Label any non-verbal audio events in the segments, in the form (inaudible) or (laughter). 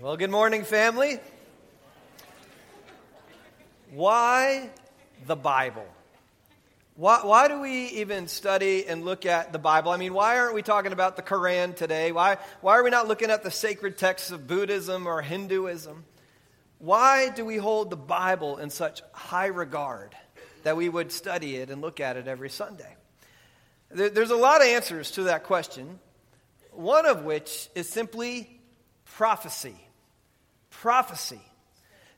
Well, good morning, family. Why the Bible? Why, why, do we even study and look at the Bible? I mean, why aren't we talking about the Quran today? Why, why are we not looking at the sacred texts of Buddhism or Hinduism? Why do we hold the Bible in such high regard that we would study it and look at it every Sunday? There, there's a lot of answers to that question, one of which is simply prophecy prophecy.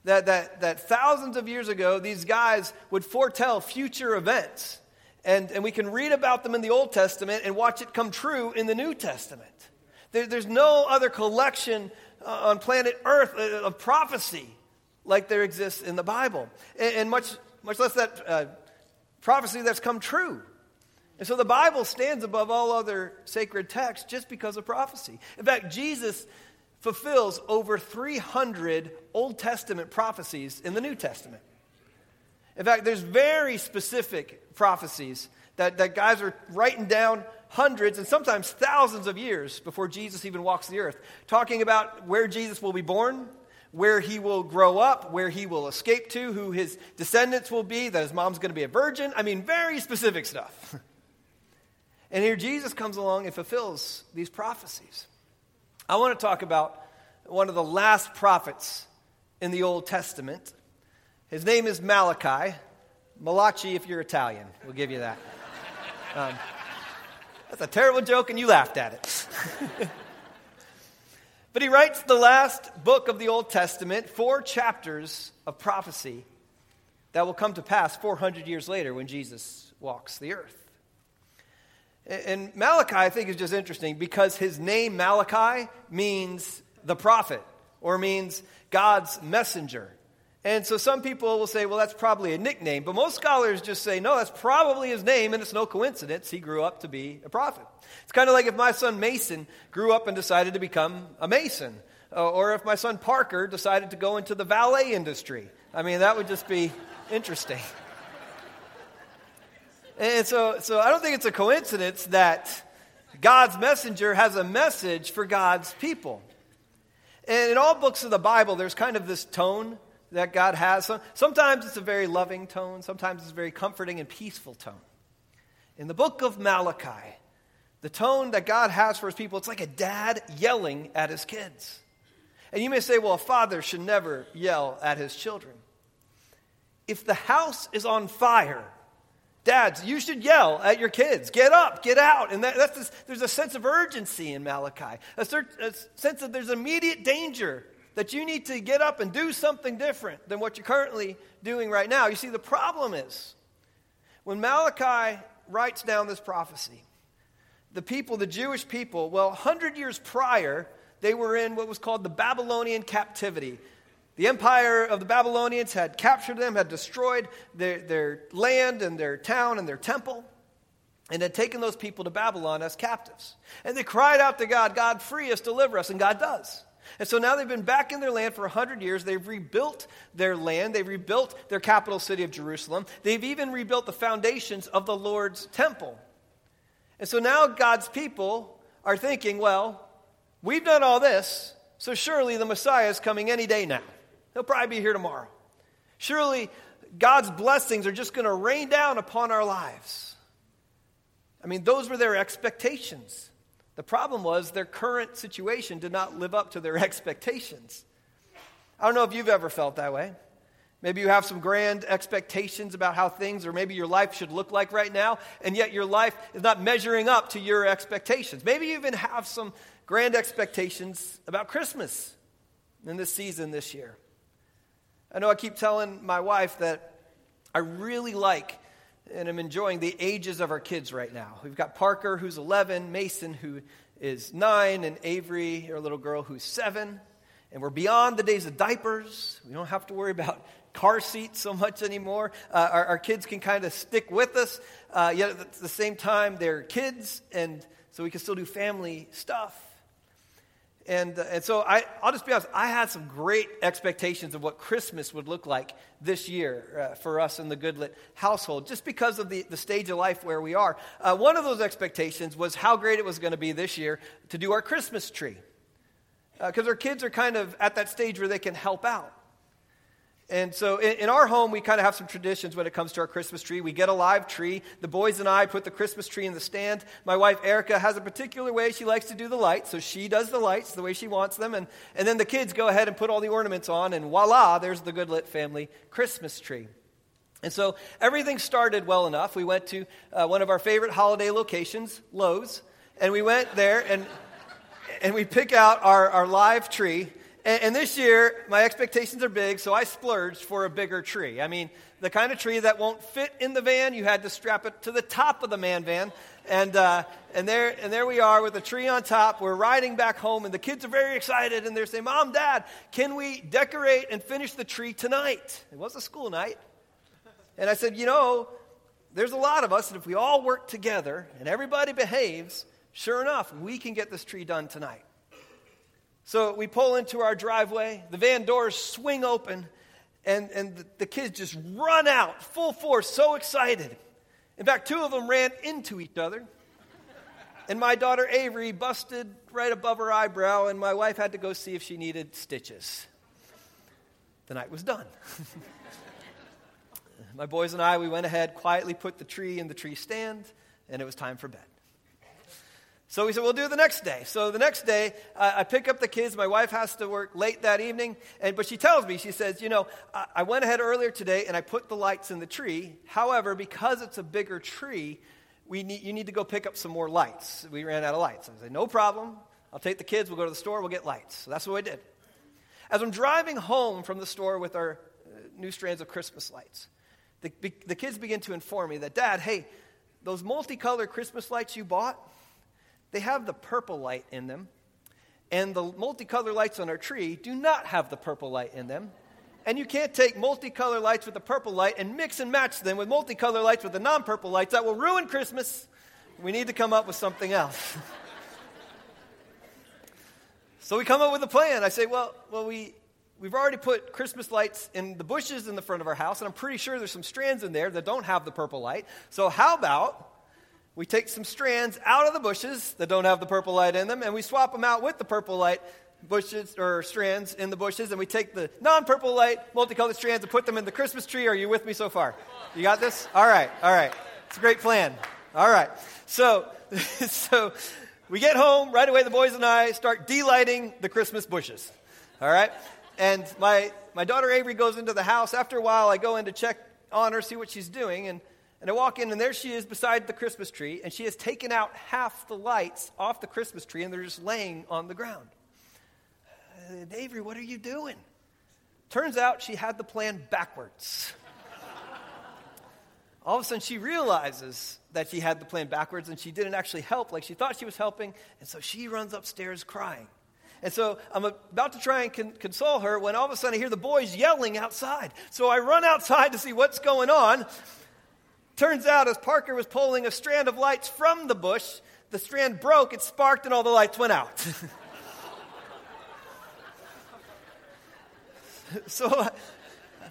That, that, that thousands of years ago, these guys would foretell future events. And, and we can read about them in the Old Testament and watch it come true in the New Testament. There, there's no other collection uh, on planet Earth uh, of prophecy like there exists in the Bible. And, and much, much less that uh, prophecy that's come true. And so the Bible stands above all other sacred texts just because of prophecy. In fact, Jesus fulfills over 300 Old Testament prophecies in the New Testament. In fact, there's very specific prophecies that, that guys are writing down hundreds and sometimes thousands of years before Jesus even walks the earth, talking about where Jesus will be born, where he will grow up, where he will escape to, who his descendants will be, that his mom's going to be a virgin. I mean, very specific stuff. (laughs) and here Jesus comes along and fulfills these prophecies. I want to talk about one of the last prophets in the Old Testament. His name is Malachi. Malachi, if you're Italian, we'll give you that. Um, that's a terrible joke, and you laughed at it. (laughs) but he writes the last book of the Old Testament, four chapters of prophecy that will come to pass 400 years later when Jesus walks the earth. And Malachi, I think, is just interesting because his name, Malachi, means the prophet or means God's messenger. And so some people will say, well, that's probably a nickname. But most scholars just say, no, that's probably his name, and it's no coincidence. He grew up to be a prophet. It's kind of like if my son Mason grew up and decided to become a mason, uh, or if my son Parker decided to go into the valet industry. I mean, that would just be interesting. (laughs) And so, so I don't think it's a coincidence that God's messenger has a message for God's people. And in all books of the Bible, there's kind of this tone that God has. Sometimes it's a very loving tone, sometimes it's a very comforting and peaceful tone. In the book of Malachi, the tone that God has for his people, it's like a dad yelling at his kids. And you may say, well, a father should never yell at his children. If the house is on fire, Dads, you should yell at your kids, get up, get out. And that, that's this, there's a sense of urgency in Malachi, a, a sense that there's immediate danger that you need to get up and do something different than what you're currently doing right now. You see, the problem is when Malachi writes down this prophecy, the people, the Jewish people, well, 100 years prior, they were in what was called the Babylonian captivity. The empire of the Babylonians had captured them, had destroyed their, their land and their town and their temple, and had taken those people to Babylon as captives. And they cried out to God, God, free us, deliver us, and God does. And so now they've been back in their land for 100 years. They've rebuilt their land. They've rebuilt their capital city of Jerusalem. They've even rebuilt the foundations of the Lord's temple. And so now God's people are thinking, well, we've done all this, so surely the Messiah is coming any day now. He'll probably be here tomorrow. Surely God's blessings are just going to rain down upon our lives. I mean, those were their expectations. The problem was their current situation did not live up to their (laughs) expectations. I don't know if you've ever felt that way. Maybe you have some grand expectations about how things or maybe your life should look like right now, and yet your life is not measuring up to your expectations. Maybe you even have some grand expectations about Christmas in this season this year. I know I keep telling my wife that I really like and I'm enjoying the ages of our kids right now. We've got Parker, who's 11, Mason, who is 9, and Avery, our little girl, who's 7. And we're beyond the days of diapers. We don't have to worry about car seats so much anymore. Uh, our, our, kids can kind of stick with us, uh, yet at the same time, they're kids, and so we can still do family stuff. And, uh, and so I, I'll just be honest, I had some great expectations of what Christmas would look like this year uh, for us in the Goodlet household, just because of the, the stage of life where we are. Uh, one of those expectations was how great it was going to be this year to do our Christmas tree. because uh, our kids are kind of at that stage where they can help out. And so in, in, our home, we kind of have some traditions when it comes to our Christmas tree. We get a live tree. The boys and I put the Christmas tree in the stand. My wife, Erica, has a particular way she likes to do the lights, so she does the lights the way she wants them. And, and then the kids go ahead and put all the ornaments on, and voila, there's the Goodlit family Christmas tree. And so everything started well enough. We went to uh, one of our favorite holiday locations, Lowe's, and we went there and, and we pick out our, our live tree. And, and, this year, my expectations are big, so I splurged for a bigger tree. I mean, the kind of tree that won't fit in the van, you had to strap it to the top of the man van. And, uh, and, there, and there we are with the tree on top. We're riding back home, and the kids are very excited, and they're saying, Mom, Dad, can we decorate and finish the tree tonight? It was a school night. And I said, You know, there's a lot of us, and if we all work together and everybody behaves, sure enough, we can get this tree done tonight. So we pull into our driveway, the van doors swing open, and, and the, kids just run out full force, so excited. In fact, two of them ran into each other. And my daughter Avery busted right above her eyebrow, and my wife had to go see if she needed stitches. The night was done. (laughs) my boys and I, we went ahead, quietly put the tree in the tree stand, and it was time for bed. So we said, we'll do it the next day. So the next day, I pick up the kids. My wife has to work late that evening. And, but she tells me, she says, you know, I, I went ahead earlier today and I put the lights in the tree. However, because it's a bigger tree, we need, you need to go pick up some more lights. We ran out of lights. I said, no problem. I'll take the kids. We'll go to the store. We'll get lights. So that's what I did. As I'm driving home from the store with our uh, new strands of Christmas lights, the, the kids begin to inform me that, Dad, hey, those multicolored Christmas lights you bought, they have the purple light in them, and the multicolored lights on our tree do not have the purple light in them. And you can't take multicolored lights with the purple light and mix and match them with multicolored lights with the non purple lights. That will ruin Christmas. We need to come up with something else. (laughs) so we come up with a plan. I say, well, well we, we've already put Christmas lights in the bushes in the front of our house, and I'm pretty sure there's some strands in there that don't have the purple light. So how about we take some strands out of the bushes that don't have the purple light in them, and we swap them out with the purple light bushes or strands in the bushes, and we take the non-purple light multicolored strands and put them in the Christmas tree. Are you with me so far? You got this? All right, all right. It's a great plan. All right. So, (laughs) so we get home right away. The boys and I start delighting the Christmas bushes. All right. And my my daughter Avery goes into the house. After a while, I go in to check on her, see what she's doing, and and I walk in, and there she is beside the Christmas tree, and she has taken out half the lights off the Christmas tree, and they're just laying on the ground. Uh, Avery, what are you doing? Turns out she had the plan backwards. (laughs) All of a sudden, she realizes that she had the plan backwards and she didn't actually help like she thought she was helping, and so she runs upstairs crying. And so I'm about to try and con- console her when all of a sudden I hear the boys yelling outside. So I run outside to see what's going on. Turns out, as Parker was pulling a strand of lights from the bush, the strand broke, it sparked, and all the lights went out. (laughs) so uh,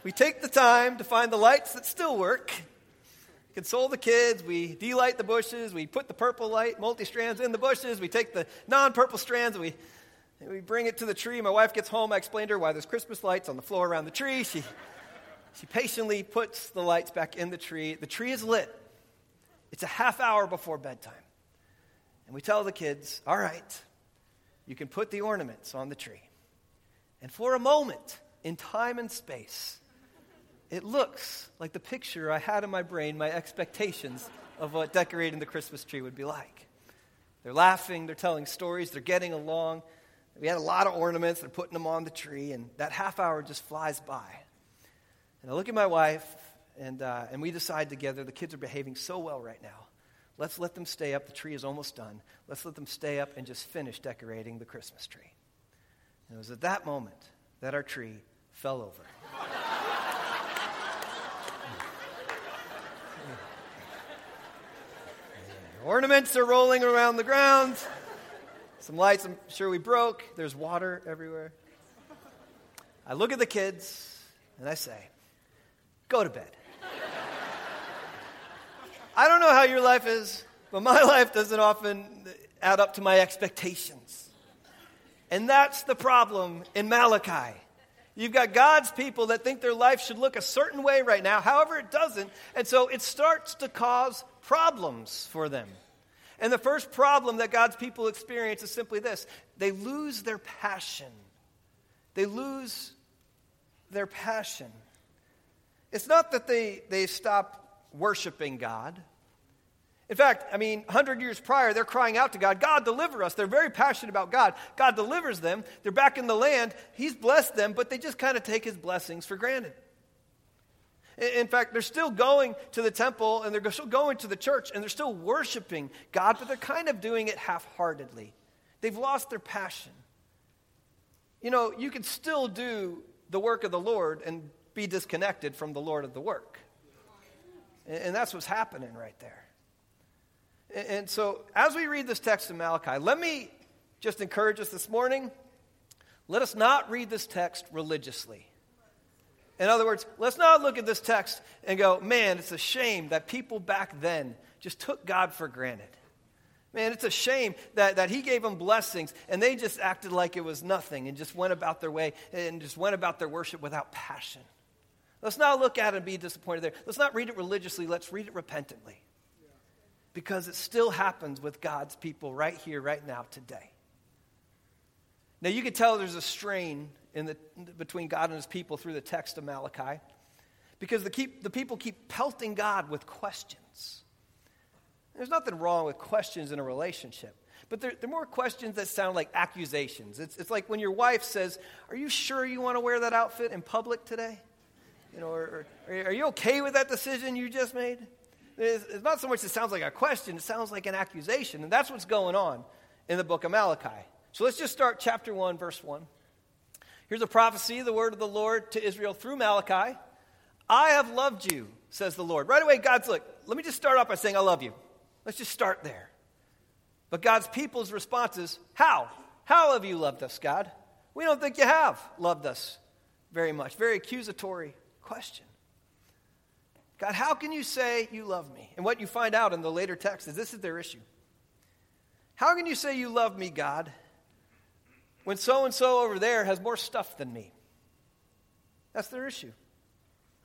we take the time to find the lights that still work, console the kids, we delight the bushes, we put the purple light, multi strands in the bushes, we take the non purple strands, and we, we bring it to the tree. My wife gets home, I explained to her why there's Christmas lights on the floor around the tree. She she patiently puts the lights back in the tree. The tree is lit. It's a half hour before bedtime. And we tell the kids, all right, you can put the ornaments on the tree. And for a moment, in time and space, it looks like the picture I had in my brain, my expectations of what decorating the Christmas tree would be like. They're laughing, they're telling stories, they're getting along. We had a lot of ornaments, they're putting them on the tree, and that half hour just flies by. And I look at my wife, and, uh, and we decide together the kids are behaving so well right now. Let's let them stay up. The tree is almost done. Let's let them stay up and just finish decorating the Christmas tree. And it was at that moment that our tree fell over. (laughs) Ornaments are rolling around the ground. Some lights, I'm sure we broke. There's water everywhere. I look at the kids and I say, go to bed. I don't know how your life is, but my (laughs) life doesn't often add up to my expectations. And that's the problem in Malachi. You've got God's people that think their life should look a certain way right now, however, it doesn't. And so it starts to cause problems for them. And the first problem that God's people experience is simply this they lose their passion. They lose their passion. It's not that they, they stop worshiping God. In fact, I mean, 100 years prior, they're crying out to God, God, deliver us. They're very passionate about God. God delivers them. They're back in the land. He's blessed them, but they just kind of take his blessings for granted. In fact, they're still going to the temple and they're still going to the church and they're still worshiping God, but they're kind of doing it half heartedly. They've lost their passion. You know, you can still do the work of the Lord and be disconnected from the Lord of the work. And that's what's happening right there. And so, as we read this text in Malachi, let me just encourage us this morning let us not read this text religiously. In other words, let's not look at this text and go, man, it's a shame that people back then just took God for granted. Man, it's a shame that, that he gave them blessings and they just acted like it was nothing and just went about their way and just went about their worship without passion. Let's not look at it and be disappointed there. Let's not read it religiously, let's read it repentantly. Because it still happens with God's people right here, right now, today. Now, you can tell there's a strain in the, between God and his people through the text of Malachi because the, keep, the people keep pelting God with questions. There's nothing wrong with questions in a relationship, but they're, they're more questions that sound like accusations. It's, it's like when your wife says, Are you sure you want to wear that outfit in public today? You know, or, or are you okay with that decision you just made? It's, it's not so much it sounds like a question, it sounds like an accusation. And that's what's going on in the book of Malachi. So let's just start chapter 1, verse 1. Here's a prophecy, the word of the Lord to Israel through Malachi. I have loved you, says the Lord. Right away, God's look, let me just start off by saying, I love you. Let's just start there. But God's people's response is, How? How have you loved us, God? We don't think you have loved us very much. Very accusatory question. God, how can you say you love me? And what you find out in the later text is this is their issue. How can you say you love me, God, when so and so over there has more stuff than me. That's their issue.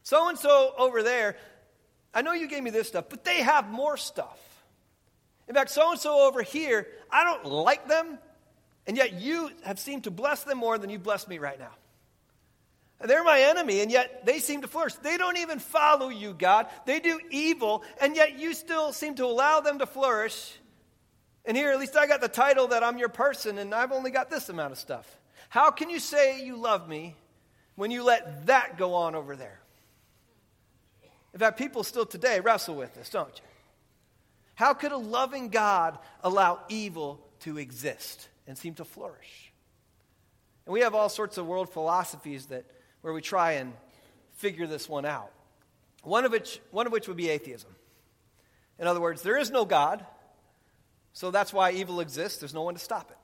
So and so over there, I know you gave me this stuff, but they have more stuff. In fact, so and so over here, I don't like them, and yet you have seemed to bless them more than you bless me right now. They're my enemy, and yet they seem to flourish. They don't even follow you, God. They do evil, and yet you still seem to allow them to flourish. And here, at least I got the title that I'm your person, and I've only got this amount of stuff. How can you say you love me when you let that go on over there? In fact, people still today wrestle with this, don't you? How could a loving God allow evil to exist and seem to flourish? And we have all sorts of world philosophies that, where we try and figure this one out. One of which, one of which would be atheism. In other words, there is no God. So that's why evil exists. There's no one to stop it.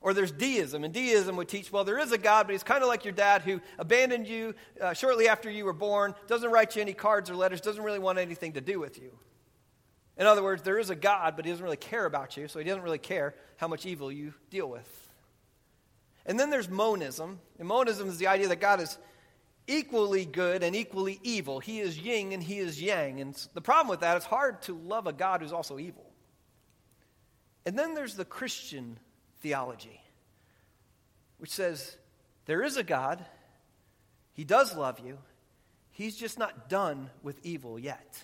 Or there's deism, and deism would teach, well, there is a God, but he's kind of like your dad who abandoned you uh, shortly after you were born, doesn't write you any cards or letters, doesn't really want anything to do with you. In other words, there is a God, but he doesn't really care about you, so he doesn't really care how much evil you deal with. And then there's monism. And monism is the idea that God is equally good and equally evil. He is yin and he is yang. And the problem with that, it's hard to love a God who's also evil. And then there's the Christian theology, which says there is a God, He does love you, He's just not done with evil yet.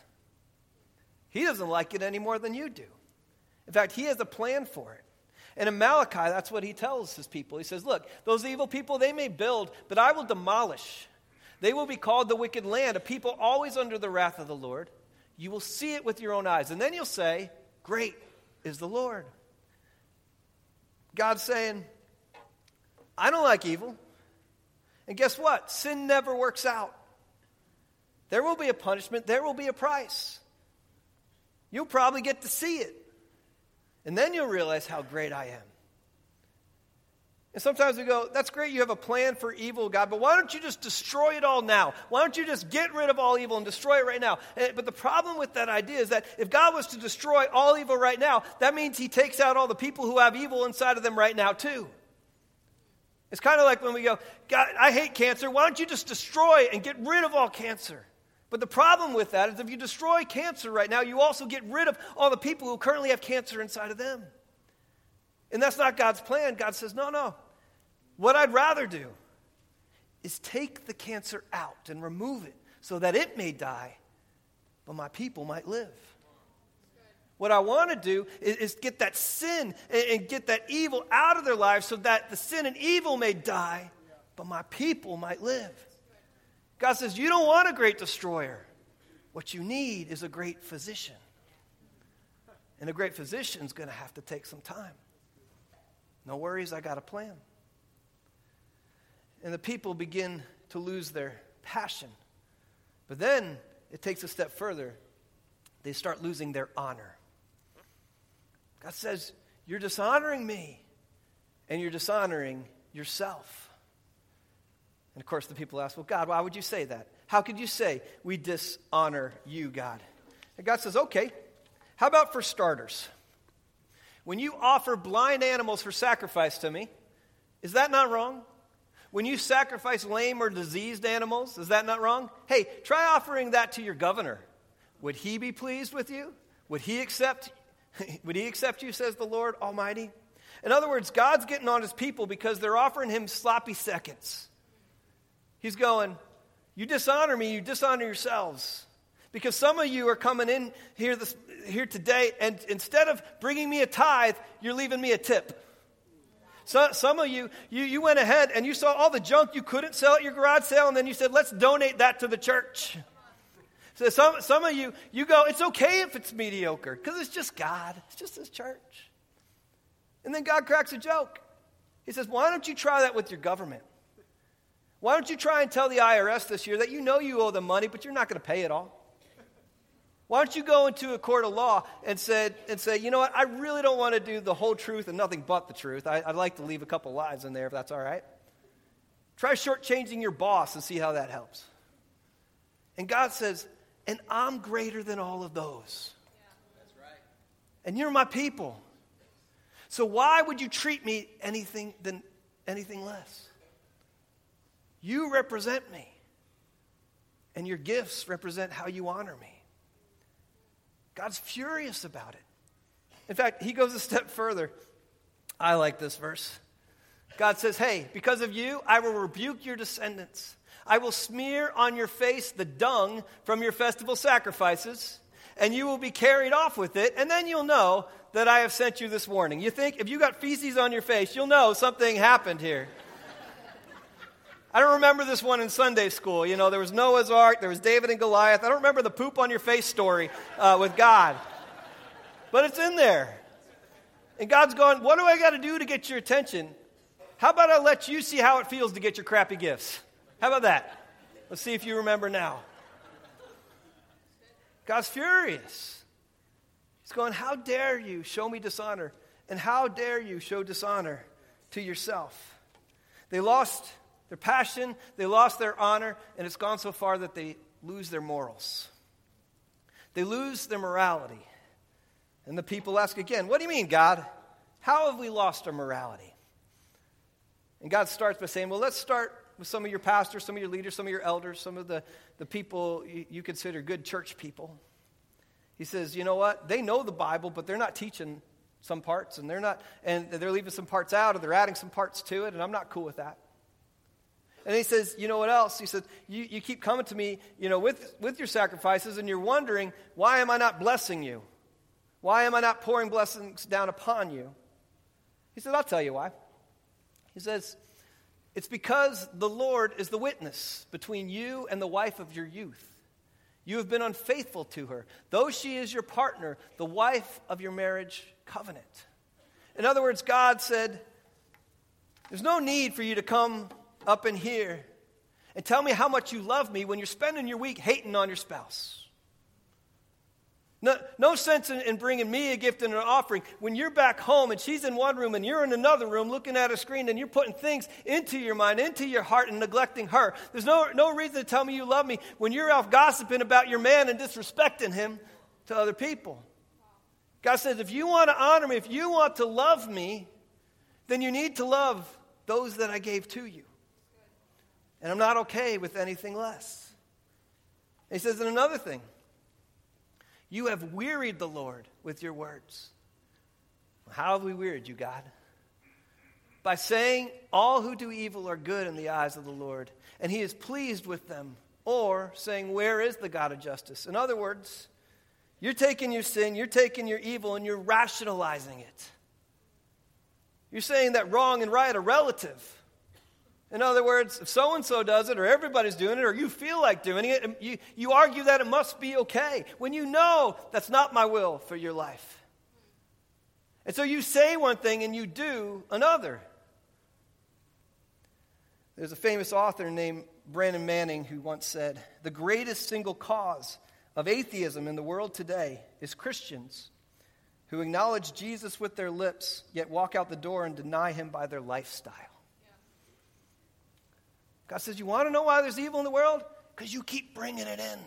He doesn't like it any more than you do. In fact, He has a plan for it. And in Malachi, that's what he tells his people. He says, Look, those evil people, they may build, but I will demolish. They will be called the wicked land, a people always under the wrath of the Lord. You will see it with your own eyes. And then you'll say, Great is the Lord. God's saying, I don't like evil. And guess what? Sin never works out. There will be a punishment, there will be a price. You'll probably get to see it. And then you'll realize how great I am. And sometimes we go, that's great, you have a plan for evil, God, but why don't you just destroy it all now? Why don't you just get rid of all evil and destroy it right now? Eh, but the problem with that idea is that if God was to destroy all evil right now, that means he takes out all the people who have evil inside of them right now, too. It's kind of like when we go, God, I hate cancer. Why don't you just destroy and get rid of all cancer? But the problem with that is if you destroy cancer right now, you also get rid of all the people who currently have cancer inside of them. And that's not God's plan. God says, no, no. What I'd rather do is take the cancer out and remove it so that it may die, but my people might live. What I want to do is, is get that sin and, and, get that evil out of their lives so that the sin and evil may die, but my people might live. God says, You don't want a great destroyer. What you need is a great physician. And a great physician is going to have to take some time. No worries, I got a plan. And the people begin to lose their passion. But then it takes a step further. They start losing their honor. God says, You're dishonoring me, and you're dishonoring yourself. And of course, the people ask, Well, God, why would you say that? How could you say we dishonor you, God? And God says, Okay, how about for starters? When you offer blind animals for sacrifice to me, is that not wrong? When you sacrifice lame or diseased animals, is that not wrong? Hey, try offering that to your governor. Would he be pleased with you? Would he accept (laughs) Would he accept you, says the Lord Almighty? In other words, God's getting on his people because they're offering him sloppy seconds. He's going, You dishonor me, you dishonor yourselves. Because some of you are coming in here, this, here today, and instead of bringing me a tithe, you're leaving me a tip. So, some of you, you, you went ahead and you saw all the junk you couldn't sell at your garage sale, and then you said, Let's donate that to the church. So some, some of you, you go, it's okay if it's mediocre because it's just God, it's just His church. And then God cracks a joke. He says, Why don't you try that with your government? Why don't you try and tell the IRS this year that you know you owe them money, but you're not going to pay it all? Why don't you go into a court of law and say, and say, you know what, I really don't want to do the whole truth and nothing but the truth. I, would like to leave a couple lies in there if that's all right. Try shortchanging your boss and see how that helps. And God says, and I'm greater than all of those. Yeah. Right. And you're my people. So why would you treat me anything than anything less? You represent me. And your gifts represent how you honor me. God's furious about it. In fact, he goes a step further. I like this verse. God says, Hey, because of you, I will rebuke your descendants. I will smear on your face the dung from your festival sacrifices, and you will be carried off with it, and then you'll know that I have sent you this warning. You think if you got feces on your face, you'll know something happened here. I don't remember this one in Sunday school. You know, there was Noah's Ark, there was David and Goliath. I don't remember the poop on your face story uh, with God, but it's in there. And God's going, What do I got to do to get your attention? How about I let you see how it feels to get your crappy gifts? How about that? Let's see if you remember now. God's furious. He's going, How dare you show me dishonor? And how dare you show dishonor to yourself? They lost their passion, they lost their honor, and it's gone so far that they lose their morals. They lose their morality. And the people ask again, What do you mean, God? How have we lost our morality? And God starts by saying, Well, let's start with some of your pastors, some of your leaders, some of your elders, some of the, the people you, you consider good church people. He says, you know what? They know the Bible, but they're not teaching some parts, and they're not, and they're leaving some parts out, or they're adding some parts to it, and I'm not cool with that. And he says, you know what else? He said, you, you keep coming to me, you know, with, with your sacrifices, and you're wondering, why am I not blessing you? Why am I not pouring blessings down upon you? He said, I'll tell you why. He says, it's because the Lord is the witness between you and the wife of your youth. You have been unfaithful to her, though she is your partner, the wife of your marriage covenant. In other words, God said, There's no need for you to come up in here and tell me how much you love me when you're spending your week hating on your spouse. No, no sense in, in, bringing me a gift and an offering when you're back home and she's in one room and you're in another room looking at a screen and you're putting things into your mind, into your heart, and neglecting her. There's no, no reason to tell me you love me when you're out gossiping about your man and disrespecting him to other people. God says, if you want to honor me, if you want to love me, then you need to love those that I gave to you. And I'm not okay with anything less. He says, and another thing, you have wearied the Lord with your words. How have we wearied you, God? By saying, All who do evil are good in the eyes of the Lord, and he is pleased with them. Or saying, Where is the God of justice? In other words, you're taking your sin, you're taking your evil, and you're rationalizing it. You're saying that wrong and right are relative. In other words, if so and so does it, or everybody's doing it, or you feel like doing it, you, you argue that it must be okay when you know that's not my will for your life. And so you say one thing and you do another. There's a famous author named Brennan Manning who once said The greatest single cause of atheism in the world today is Christians who acknowledge Jesus with their lips, yet walk out the door and deny him by their lifestyle. God says, You want to know why there's evil in the world? Because you keep bringing it in.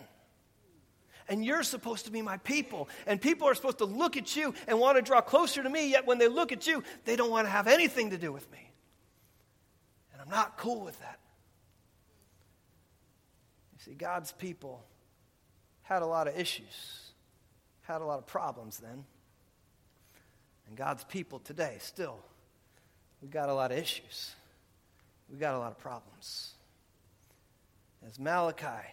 And you're supposed to be my people. And people are supposed to look at you and want to draw closer to me, yet when they look at you, they don't want to have anything to do with me. And I'm not cool with that. You see, God's people had a lot of issues, had a lot of problems then. And God's people today, still, we've got a lot of issues we got a lot of problems. As Malachi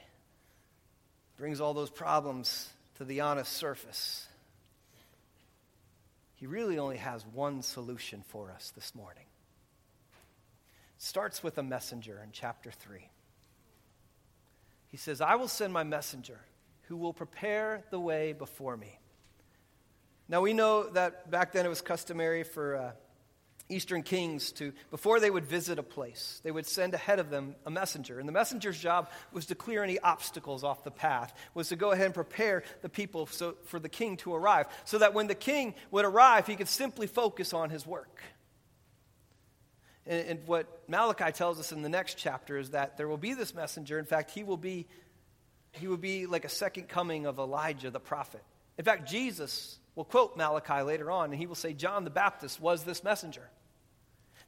brings all those problems to the honest surface, he really only has one solution for us this morning. It starts with a messenger in chapter 3. He says, I will send my messenger who will prepare the way before me. Now, we know that back then it was customary for. Uh, Eastern kings to, before they would visit a place, they would send ahead of them a messenger. And the messenger's job was to clear any obstacles off the path, was to go ahead and prepare the people so, for the king to arrive, so that when the king would arrive, he could simply focus on his work. And, and what Malachi tells us in the next chapter is that there will be this messenger. In fact, he will be, he will be like a second coming of Elijah the prophet. In fact, Jesus will quote Malachi later on, and he will say, John the Baptist was this messenger.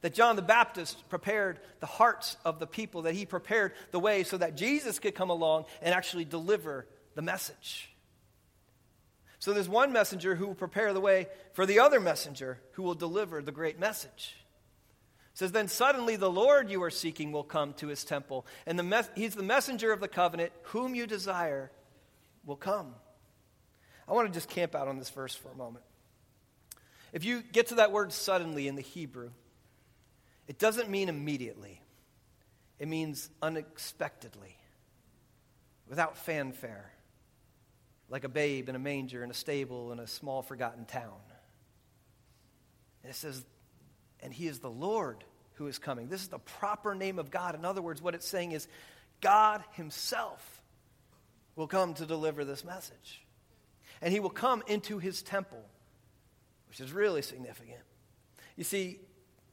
That John the Baptist prepared the hearts of the people, that he prepared the way so that Jesus could come along and actually deliver the message. So there's one messenger who will prepare the way for the other messenger who will deliver the great message. It says, Then suddenly the Lord you are seeking will come to his temple, and the he's the messenger of the covenant, whom you desire will come. I want to just camp out on this verse for a moment. If you get to that word suddenly in the Hebrew, it doesn't mean immediately, it means unexpectedly, without fanfare, like a babe in a manger in a stable in a small forgotten town. And it says, and he is the Lord who is coming. This is the proper name of God. In other words, what it's saying is God himself will come to deliver this message. And he will come into his temple, which is really significant. You see,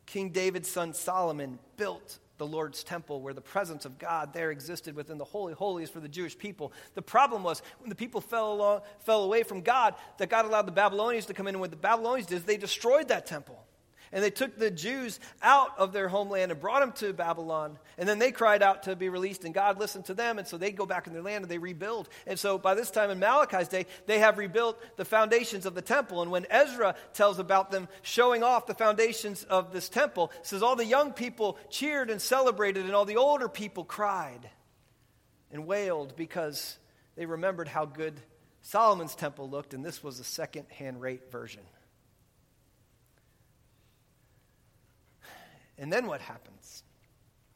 King David's son Solomon built the Lord's temple where the presence of God there existed within the holy holies for the Jewish people. The problem was when the people fell, along, fell away from God, that God allowed the Babylonians to come in, and what the Babylonians did is they destroyed that temple. And they took the Jews out of their homeland and brought them to Babylon. And then they cried out to be released, and God listened to them. And so they go back in their land and they rebuild. And so by this time in Malachi's day, they have rebuilt the foundations of the temple. And when Ezra tells about them showing off the foundations of this temple, says all the young people cheered and celebrated, and all the older people cried and wailed because they remembered how good Solomon's temple looked, and this was a second hand rate version. And then what happens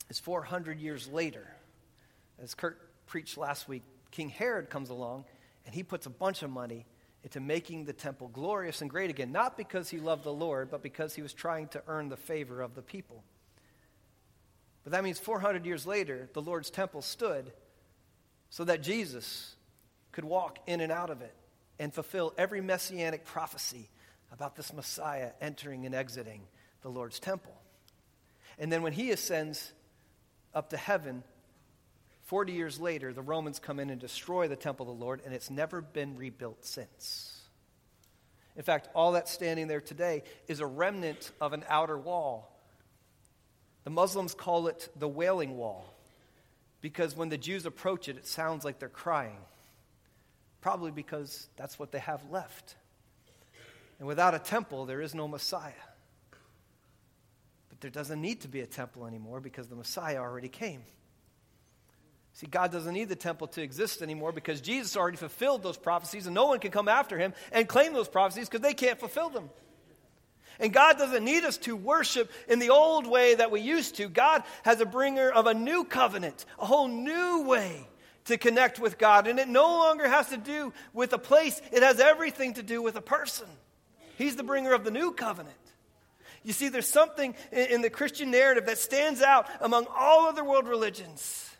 is 400 years later, as Kurt preached last week, King Herod comes along and he puts a bunch of money into making the temple glorious and great again, not because he loved the Lord, but because he was trying to earn the favor of the people. But that means 400 years later, the Lord's temple stood so that Jesus could walk in and out of it and fulfill every messianic prophecy about this Messiah entering and exiting the Lord's temple. And then when he ascends up to heaven, 40 years later, the Romans come in and destroy the temple of the Lord, and it's never been rebuilt since. In fact, all that's standing there today is a remnant of an outer wall. The Muslims call it the Wailing Wall because when the Jews approach it, it sounds like they're crying. Probably because that's what they have left. And without a temple, there is no Messiah. There doesn't need to be a temple anymore because the Messiah already came. See, God doesn't need the temple to exist anymore because Jesus already fulfilled those prophecies, and no one can come after him and claim those prophecies because they can't fulfill them. And God doesn't need us to worship in the old way that we used to. God has a bringer of a new covenant, a whole new way to connect with God. And it no longer has to do with a place, it has everything to do with a person. He's the bringer of the new covenant. You see, there's something in the Christian narrative that stands out among all other world religions.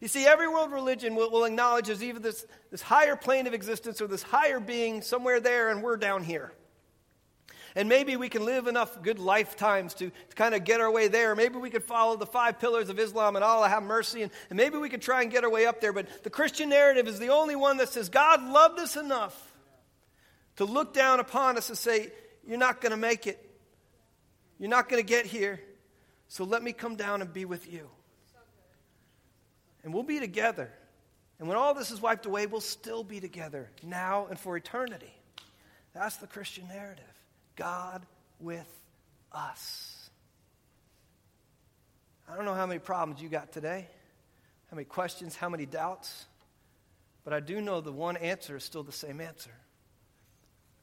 You see, every world religion will, will acknowledge there's either this, this higher plane of existence or this higher being somewhere there, and we're down here. And maybe we can live enough good lifetimes to, to kind of get our way there. Maybe we could follow the five pillars of Islam and Allah have mercy, and, and maybe we could try and get our way up there. But the Christian narrative is the only one that says God loved us enough to look down upon us and say, You're not going to make it. You're not going to get here. So let me come down and be with you and we'll be together. And when all this is wiped away, we'll still be together now and for eternity. That's the Christian narrative God with us. I don't know how many problems you got today, how many questions, how many doubts, but I do know the one answer is still the same answer,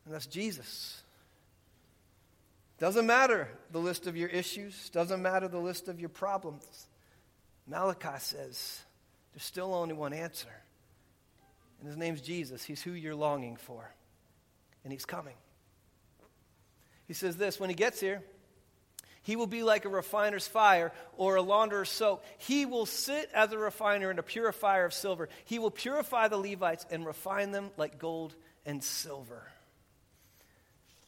and that's Jesus. Doesn't matter the list of your issues, doesn't matter the list of your problems. Malachi says, there's still only one answer. And his name's Jesus. He's who you're longing for. And he's coming. He says this when he gets here, he will be like a refiner's fire or a launderer's soap. He will sit as a refiner and a purifier of silver. He will purify the Levites and refine them like gold and silver.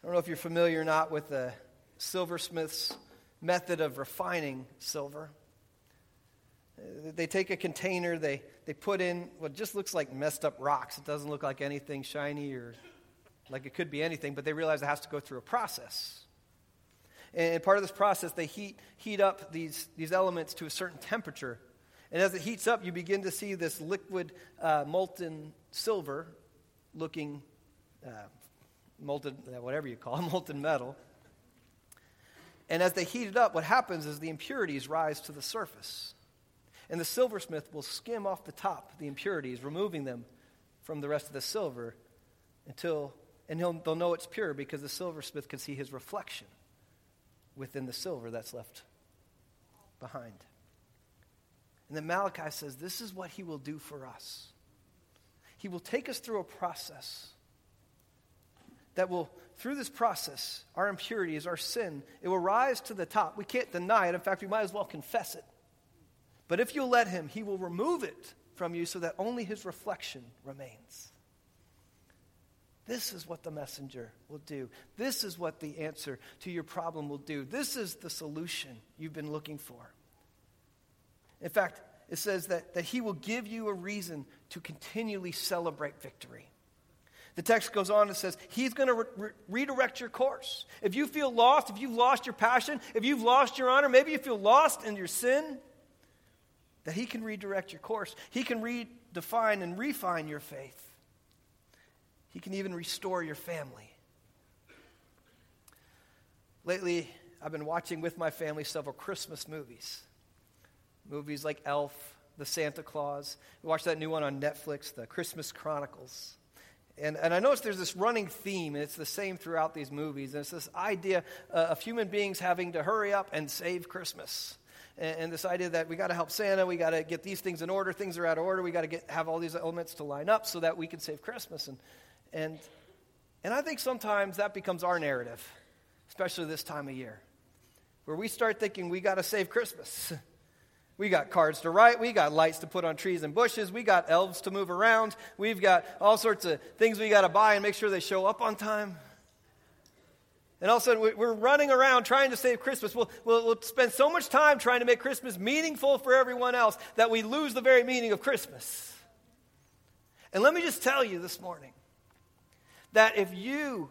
I don't know if you're familiar or not with the silversmith's method of refining silver. They take a container, they, they put in what just looks like messed up rocks. It doesn't look like anything shiny or like it could be anything, but they realize it has to go through a process. And part of this process, they heat, heat up these, these elements to a certain temperature. And as it heats up, you begin to see this liquid uh, molten silver looking, uh, molten, whatever you call it, (laughs) molten metal. And as they heat it up, what happens is the impurities rise to the surface. And the silversmith will skim off the top the impurities, removing them from the rest of the silver until, and he'll, they'll know it's pure because the silversmith can see his reflection within the silver that's left behind. And then Malachi says, This is what he will do for us. He will take us through a process that will, through this process, our impurities, our sin, it will rise to the top. We can't deny it. In fact, we might as well confess it. But if you'll let him, he will remove it from you so that only his reflection remains. This is what the messenger will do. This is what the answer to your problem will do. This is the solution you've been looking for. In fact, it says that, that he will give you a reason to continually celebrate victory. The text goes on and says, He's going to re- re- redirect your course. If you feel lost, if you've lost your passion, if you've lost your honor, maybe you feel lost in your sin, that He can redirect your course. He can redefine and refine your faith. He can even restore your family. Lately, I've been watching with my family several Christmas movies. Movies like Elf, The Santa Claus. We watched that new one on Netflix, The Christmas Chronicles. And, and I notice there's this running theme, and it's the same throughout these movies. And it's this idea uh, of human beings having to hurry up and save Christmas and, and this idea that we got to help Santa, we got to get these things in order, things are out of order, we got to have all these elements to line up so that we can save Christmas. And and and I think sometimes that becomes our narrative, especially this time of year, where we start thinking we got to save Christmas. (laughs) We got cards to write. We got lights to put on trees and bushes. We got elves to move around. We've got all sorts of things we got to buy and make sure they show up on time. And all of a sudden, we're running around trying to save Christmas. We'll, we'll, we'll, spend so much time trying to make Christmas meaningful for everyone else that we lose the very meaning of Christmas. And let me just tell you this morning that if you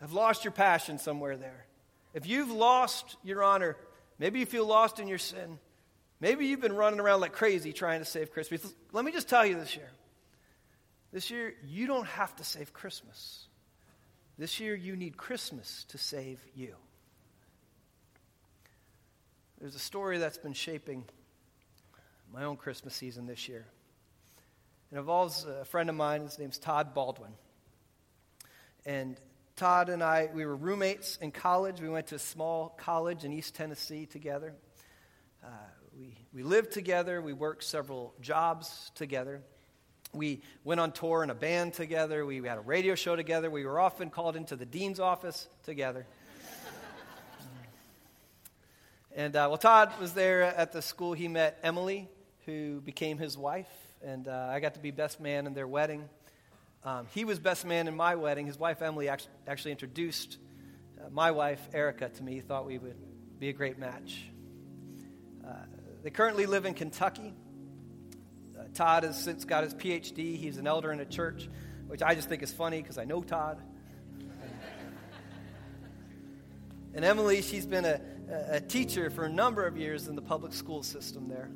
have lost your passion somewhere there, if you've lost your honor, maybe you feel lost in your sin, maybe you've been running around like crazy trying to save Christmas. Let me just tell you this year this year, you don't have to save Christmas. This year, you need Christmas to save you. There's a story that's been shaping my own Christmas season this year. It involves a friend of mine. His name's Todd Baldwin. And Todd and I, we were roommates in college. We went to a small college in East Tennessee together. Uh, we, we lived together. We worked several jobs together. We went on tour in a band together. We had a radio show together. We were often called into the dean's office together. and uh, well, Todd was there at the school. He met Emily, who became his wife, and uh, I got to be best man in their wedding. Um, he was best man in my wedding. His wife Emily actually, introduced uh, my wife Erica to me. He thought we would be a great match. Uh, they currently live in Kentucky. Todd has since got his PhD. He's an elder in a church, which I just think is funny because I know Todd. (laughs) and Emily, she's been a, a teacher for a number of years in the public school system there.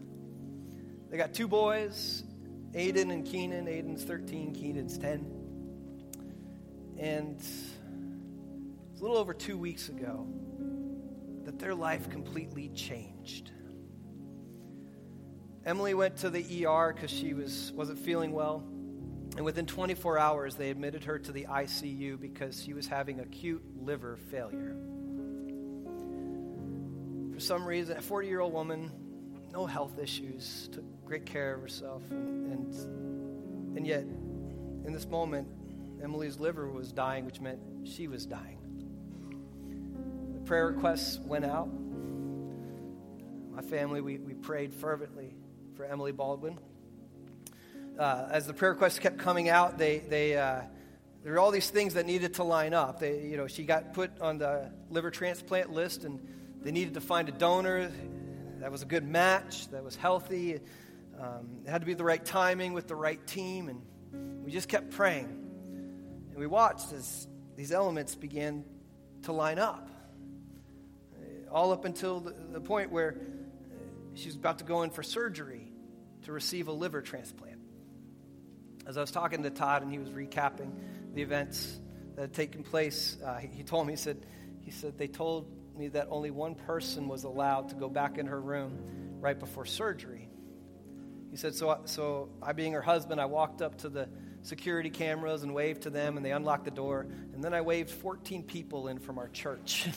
They got two boys, Aiden and Keenan. Aiden's 13, Keenan's 10. And a little over two weeks ago that their life completely changed. Emily went to the ER because she was, wasn't feeling well. And within 24 hours, they admitted her to the ICU because she was having acute liver failure. For some reason, a 40 year old woman, no health issues, took great care of herself. And, and, and yet, in this moment, Emily's liver was dying, which meant she was dying. The prayer requests went out. My family, we, we prayed fervently for Emily Baldwin. Uh, as the prayer requests kept coming out, they, they, uh, there were all these things that needed to line up. They, you know, she got put on the liver transplant list, and they needed to find a donor that was a good match, that was healthy. Um, it had to be the right timing with the right team, and we just kept praying. And we watched as these elements began to line up, all up until the, the point where she was about to go in for surgery to receive a liver transplant. As I was talking to Todd and he was recapping the events that had taken place, uh, he, he told me, he said, he said, they told me that only one person was allowed to go back in her room right before surgery. He said, so, so I, being her husband, I walked up to the security cameras and waved to them, and they unlocked the door. And then I waved 14 people in from our church (laughs) to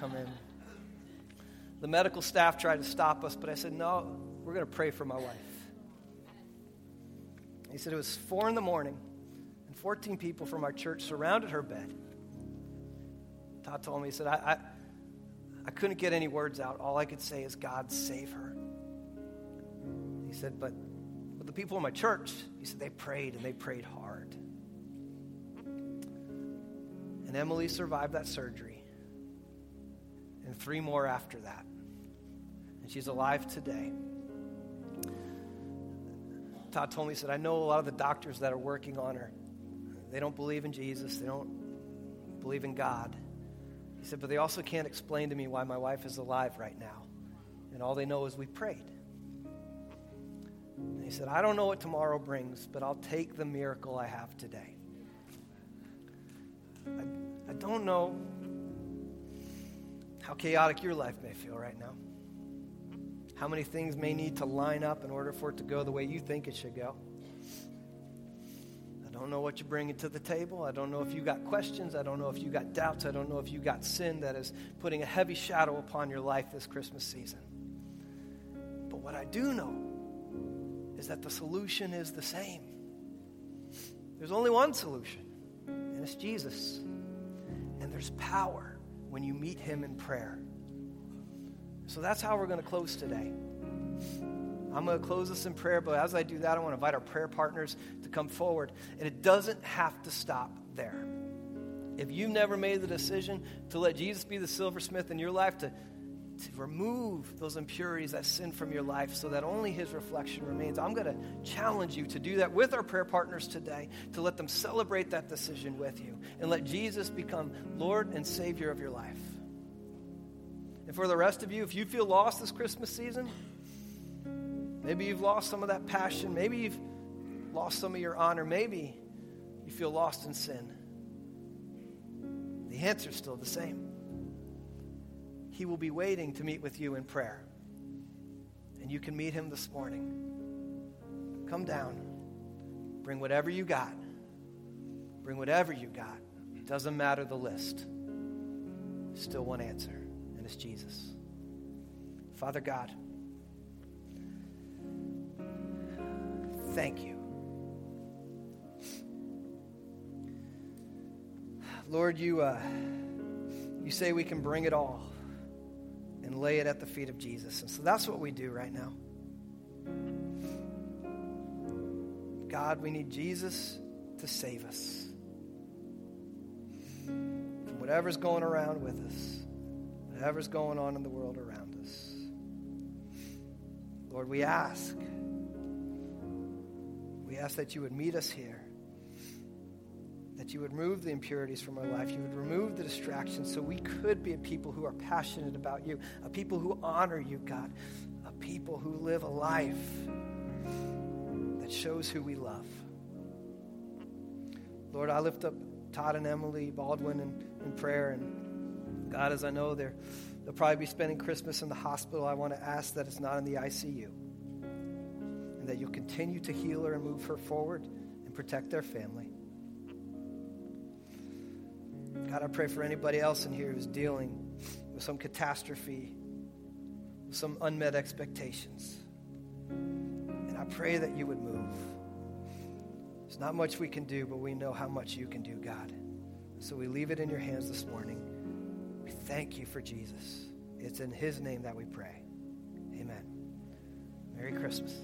come in. The medical staff tried to stop us, but I said, no, we're going to pray for my wife. He said it was four in the morning, and 14 people from our church surrounded her bed. Todd told me, he said, I, I, I couldn't get any words out. All I could say is, God, save her. He said, but, but the people in my church, he said, they prayed and they prayed hard. And Emily survived that surgery, and three more after that. She's alive today. Todd told me, he said, I know a lot of the doctors that are working on her. They don't believe in Jesus, they don't believe in God. He said, but they also can't explain to me why my wife is alive right now. And all they know is we prayed. And he said, I don't know what tomorrow brings, but I'll take the miracle I have today. I, I don't know how chaotic your life may feel right now how many things may need to line up in order for it to go the way you think it should go. I don't know what you're bringing to the table. I don't know if you got questions. I don't know if you got doubts. I don't know if you got sin that is putting a heavy shadow upon your life this Christmas season. But what I do know is that the solution is the same. There's only one solution, and it's Jesus. And there's power when you meet him in prayer. So that's how we're going to close today. I'm going to close this in prayer, but as I do that, I want to invite our prayer partners to come forward. And it doesn't have to stop there. If you've never made the decision to let Jesus be the silversmith in your life, to, to remove those impurities, that sin from your life, so that only His reflection remains, I'm going to challenge you to do that with our prayer partners today, to let them celebrate that decision with you, and let Jesus become Lord and Savior of your life. And for the rest of you, if you feel lost this Christmas season, maybe you've lost some of that passion, maybe you've lost some of your honor, maybe you feel lost in sin. The answer is still the same. He will be waiting to meet with you in prayer. And you can meet him this morning. Come down. Bring whatever you got. Bring whatever you got. Doesn't matter the list. Still one answer Jesus. Father God, thank you. Lord, you, uh, you say we can bring it all and lay it at the feet of Jesus. And so that's what we do right now. God, we need Jesus to save us from whatever's going around with us whatever's going on in the world around us. Lord, we ask, we ask that you would meet us here, that you would remove the impurities from our life, you would remove the distractions so we could be a people who are passionate about you, a people who honor you, God, a people who live a life that shows who we love. Lord, I lift up Todd and Emily Baldwin in, in prayer and God, as I know they're, they'll probably be spending Christmas in the hospital, I want to ask that it's not in the ICU. And that you'll continue to heal her and move her forward and protect their family. God, I pray for anybody else in here who's dealing with some catastrophe, some unmet expectations. And I pray that you would move. There's not much we can do, but we know how much you can do, God. So we leave it in your hands this morning. Thank you for Jesus. It's in his name that we pray. Amen. Merry Christmas.